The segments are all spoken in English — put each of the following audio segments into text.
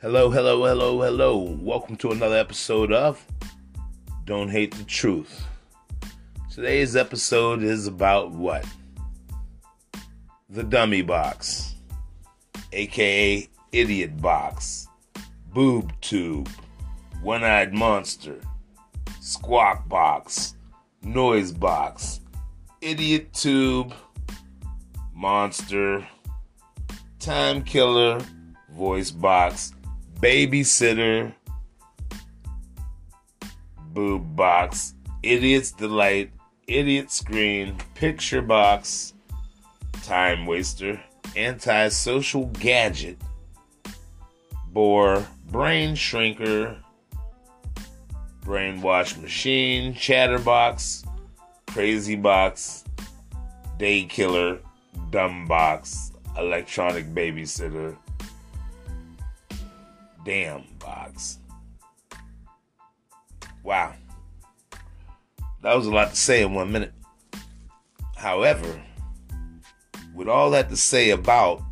Hello, hello, hello, hello. Welcome to another episode of Don't Hate the Truth. Today's episode is about what? The Dummy Box, aka Idiot Box, Boob Tube, One Eyed Monster, Squawk Box, Noise Box, Idiot Tube, Monster, Time Killer, Voice Box, Babysitter, Boob Box, Idiot's Delight, Idiot Screen, Picture Box, Time Waster, Anti-Social Gadget, Bore, Brain Shrinker, Brainwash Machine, Chatterbox, Crazy Box, Day Killer, Dumb Box, Electronic Babysitter, Damn Box. Wow. That was a lot to say in one minute. However, with all that to say about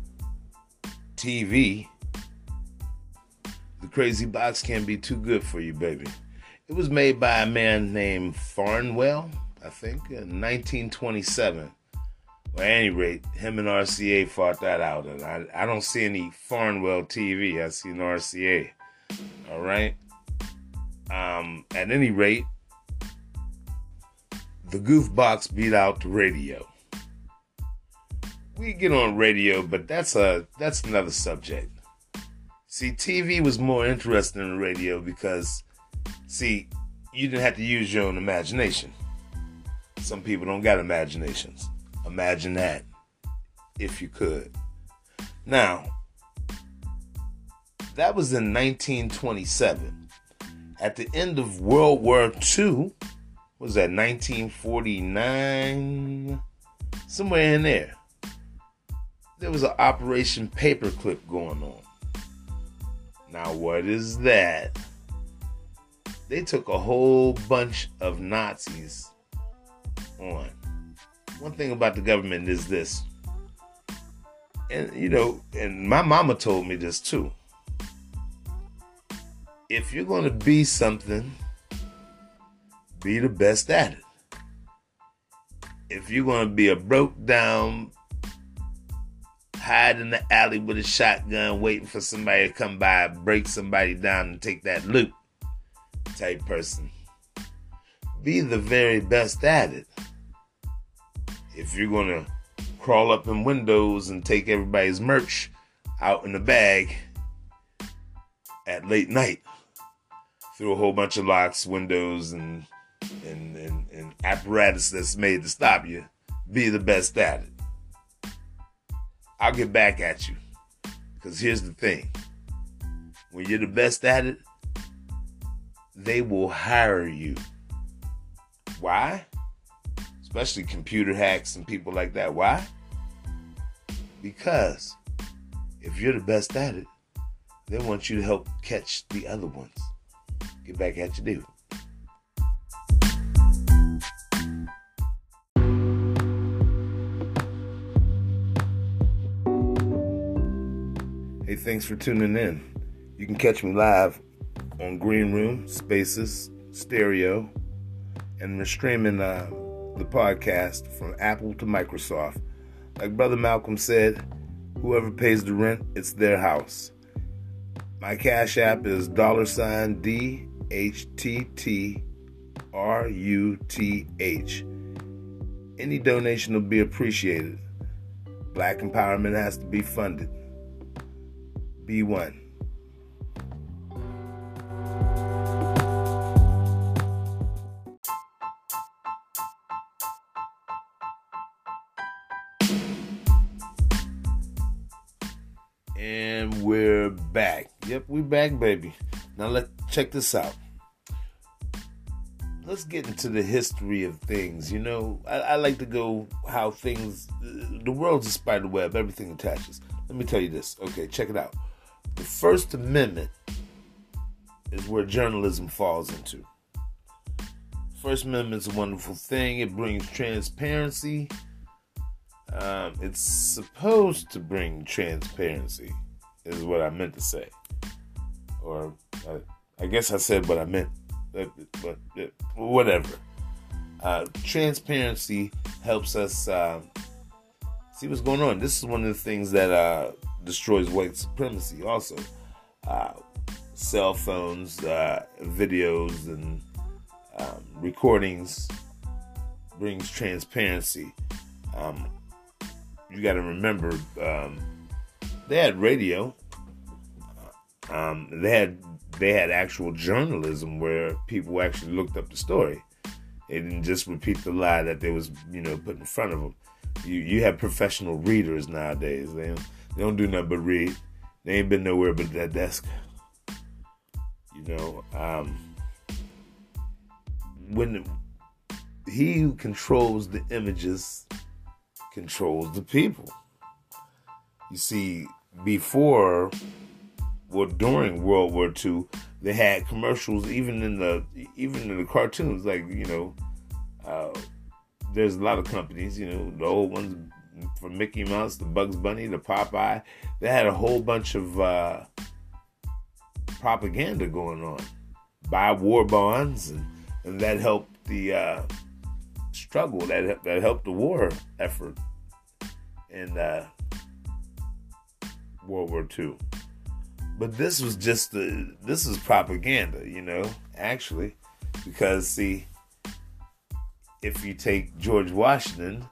TV, the Crazy Box can be too good for you, baby. It was made by a man named Farnwell, I think, in 1927. At any rate, him and RCA fought that out, and I, I don't see any Farnwell TV. I see an RCA. All right. Um, at any rate, the Goof Box beat out the radio. We get on radio, but that's a that's another subject. See, TV was more interesting than radio because, see, you didn't have to use your own imagination. Some people don't got imaginations. Imagine that, if you could. Now, that was in 1927. At the end of World War II, was that 1949? Somewhere in there. There was an Operation Paperclip going on. Now, what is that? They took a whole bunch of Nazis on. One thing about the government is this, and you know, and my mama told me this too. If you're going to be something, be the best at it. If you're going to be a broke down, hide in the alley with a shotgun, waiting for somebody to come by, break somebody down, and take that loot type person, be the very best at it. If you're to crawl up in windows and take everybody's merch out in the bag at late night through a whole bunch of locks, windows, and and, and, and apparatus that's made to stop you, be the best at it. I'll get back at you. Because here's the thing when you're the best at it, they will hire you. Why? Especially computer hacks and people like that. Why? Because if you're the best at it, they want you to help catch the other ones. Get back at you, dude. Hey, thanks for tuning in. You can catch me live on Green Room, Spaces, Stereo, and we're streaming uh, the podcast from Apple to Microsoft. Like Brother Malcolm said, whoever pays the rent, it's their house. My cash app is dollar sign D H T T R U T H. Any donation will be appreciated. Black empowerment has to be funded. Be one. We're back, baby. Now let's check this out. Let's get into the history of things. You know, I, I like to go how things. The world's a spider web. Everything attaches. Let me tell you this. Okay, check it out. The First Amendment is where journalism falls into. First Amendment's a wonderful thing. It brings transparency. Um, it's supposed to bring transparency, is what I meant to say. Or uh, I guess I said what I meant, but, but uh, whatever. Uh, transparency helps us uh, see what's going on. This is one of the things that uh, destroys white supremacy. Also, uh, cell phones, uh, videos, and um, recordings brings transparency. Um, you got to remember, um, they had radio. Um, they had they had actual journalism where people actually looked up the story. They didn't just repeat the lie that they was you know put in front of them. You you have professional readers nowadays. They don't, they don't do nothing but read. They ain't been nowhere but that desk. You know, um, when he who controls the images controls the people. You see, before well during World War II, they had commercials even in the even in the cartoons, like you know, uh, there's a lot of companies, you know, the old ones from Mickey Mouse, the Bugs Bunny, the Popeye. They had a whole bunch of uh, propaganda going on. Buy war bonds, and, and that helped the uh, struggle. That that helped the war effort in uh, World War II. But this was just the this is propaganda, you know, actually, because see, if you take George Washington,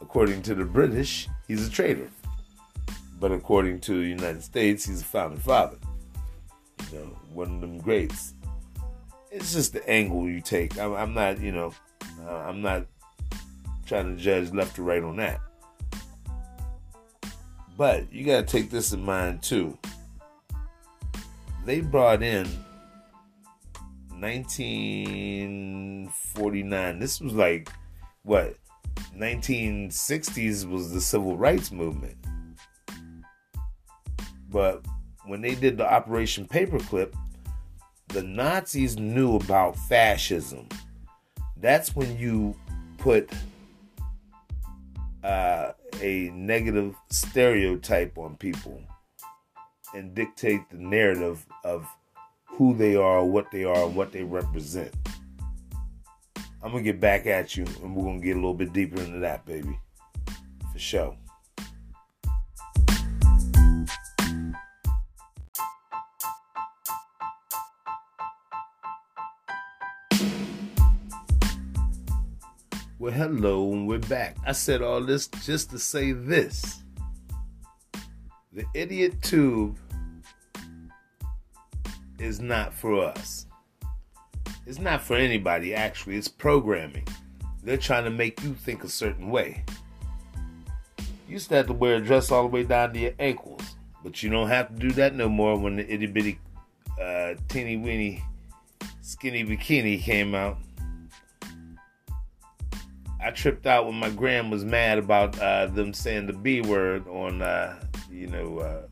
according to the British, he's a traitor, but according to the United States, he's a founding father. You know, one of them greats. It's just the angle you take. I'm, I'm not, you know, uh, I'm not trying to judge left or right on that. But you got to take this in mind too. They brought in 1949. This was like what 1960s was the civil rights movement. But when they did the Operation Paperclip, the Nazis knew about fascism. That's when you put uh, a negative stereotype on people and dictate the narrative of who they are, what they are, what they represent. I'm gonna get back at you and we're gonna get a little bit deeper into that, baby. For sure. Well, hello, and we're back. I said all this just to say this. The idiot tube is not for us. It's not for anybody, actually. It's programming. They're trying to make you think a certain way. You used to have to wear a dress all the way down to your ankles, but you don't have to do that no more when the itty bitty, uh, teeny weeny, skinny bikini came out. I tripped out when my gram was mad about uh, them saying the B word on, uh, you know, uh,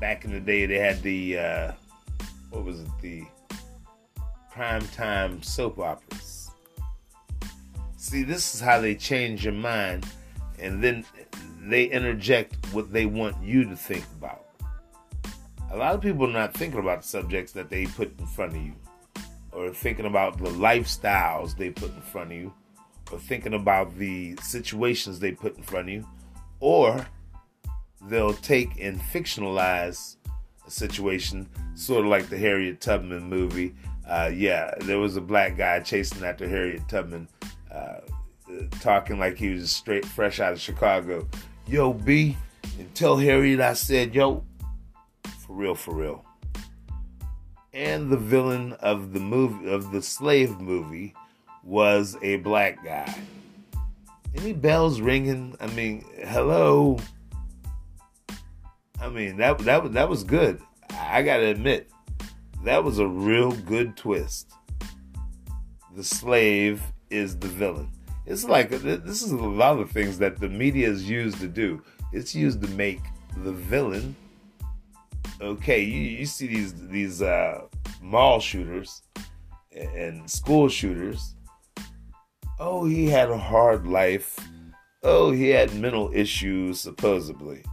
back in the day they had the, uh, what was it, the primetime soap operas. See, this is how they change your mind, and then they interject what they want you to think about. A lot of people are not thinking about the subjects that they put in front of you or thinking about the lifestyles they put in front of you, or thinking about the situations they put in front of you, or they'll take and fictionalize a situation, sort of like the Harriet Tubman movie. Uh, yeah, there was a black guy chasing after Harriet Tubman, uh, talking like he was straight fresh out of Chicago. Yo, B, and tell Harriet I said, yo, for real, for real and the villain of the movie of the slave movie was a black guy. Any bells ringing? I mean, hello. I mean that that that was good. I gotta admit, that was a real good twist. The slave is the villain. It's like this is a lot of things that the media is used to do. It's used to make the villain okay, you, you see these these uh, mall shooters and school shooters. Oh, he had a hard life. Oh, he had mental issues, supposedly.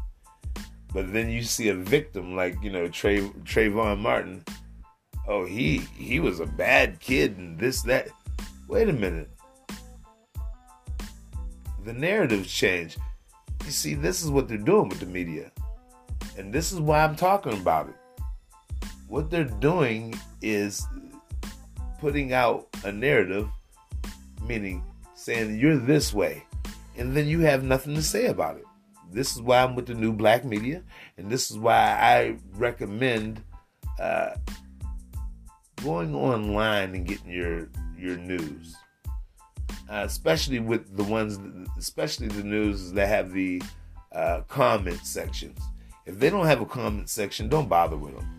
But then you see a victim like you know Trey Trayvon Martin. Oh, he he was a bad kid and this that. Wait a minute. The narratives change. You see, this is what they're doing with the media, and this is why I'm talking about it. What they're doing is putting out a narrative, meaning saying you're this way, and then you have nothing to say about it. This is why I'm with the new black media, and this is why I recommend uh, going online and getting your your news, uh, especially with the ones, especially the news that have the uh, comment sections. If they don't have a comment section, don't bother with them.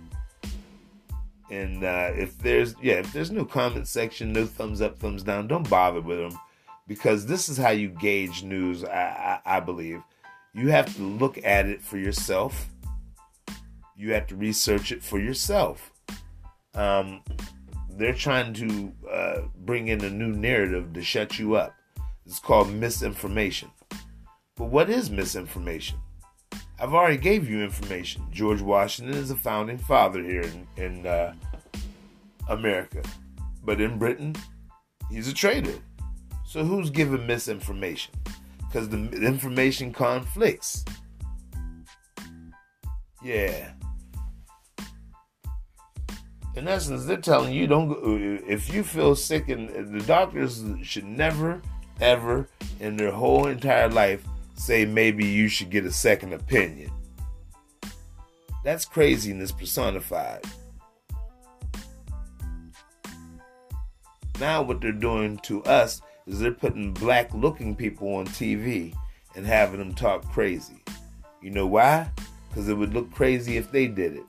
And uh, if there's yeah, if there's no comment section, no thumbs up, thumbs down, don't bother with them because this is how you gauge news. I, I, I believe you have to look at it for yourself. You have to research it for yourself. Um, they're trying to uh, bring in a new narrative to shut you up. It's called misinformation. But what is misinformation? I've already gave you information. George Washington is a founding father here in, in uh, America, but in Britain, he's a traitor. So who's giving misinformation? Because the information conflicts. Yeah. In essence, they're telling you don't. Go, if you feel sick, and the doctors should never, ever, in their whole entire life, say maybe you should get a second opinion. That's craziness personified. Now, what they're doing to us is they're putting black looking people on TV and having them talk crazy. You know why? Because it would look crazy if they did it.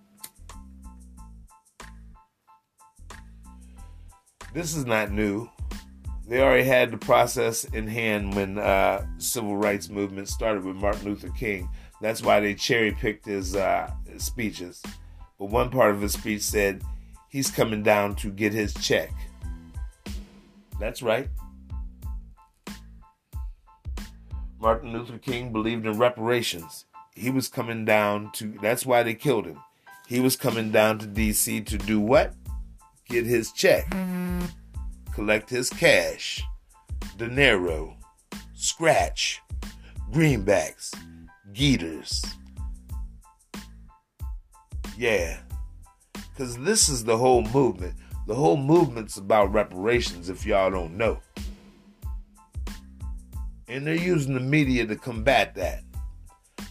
This is not new they already had the process in hand when uh, civil rights movement started with Martin Luther King. That's why they cherry picked his, uh, speeches. But one part of his speech said he's coming down to get his check. That's right. Martin Luther King believed in reparations. He was coming down to, that's why they killed him. He was coming down to DC to do what? Get his check. Mm-hmm collect his cash, dinero, scratch, greenbacks, geeters. Yeah, because this is the whole movement. The whole movement's about reparations, if y'all don't know. And they're using the media to combat that.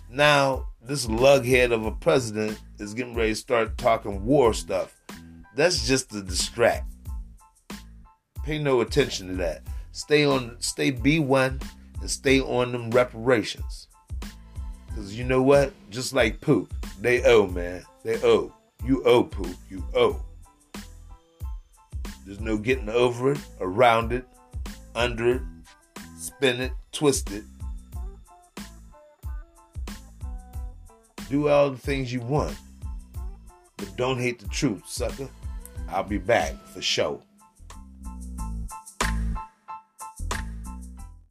Now, this lughead of a president is getting ready to start talking war stuff. That's just to distract. Pay no attention to that. Stay on, stay B1 and stay on them reparations. Cause you know what? Just like poop, they owe, man. They owe. You owe poop. You owe. There's no getting over it, around it, under it, spin it, twist it. Do all the things you want. But don't hate the truth, sucker. I'll be back for sure.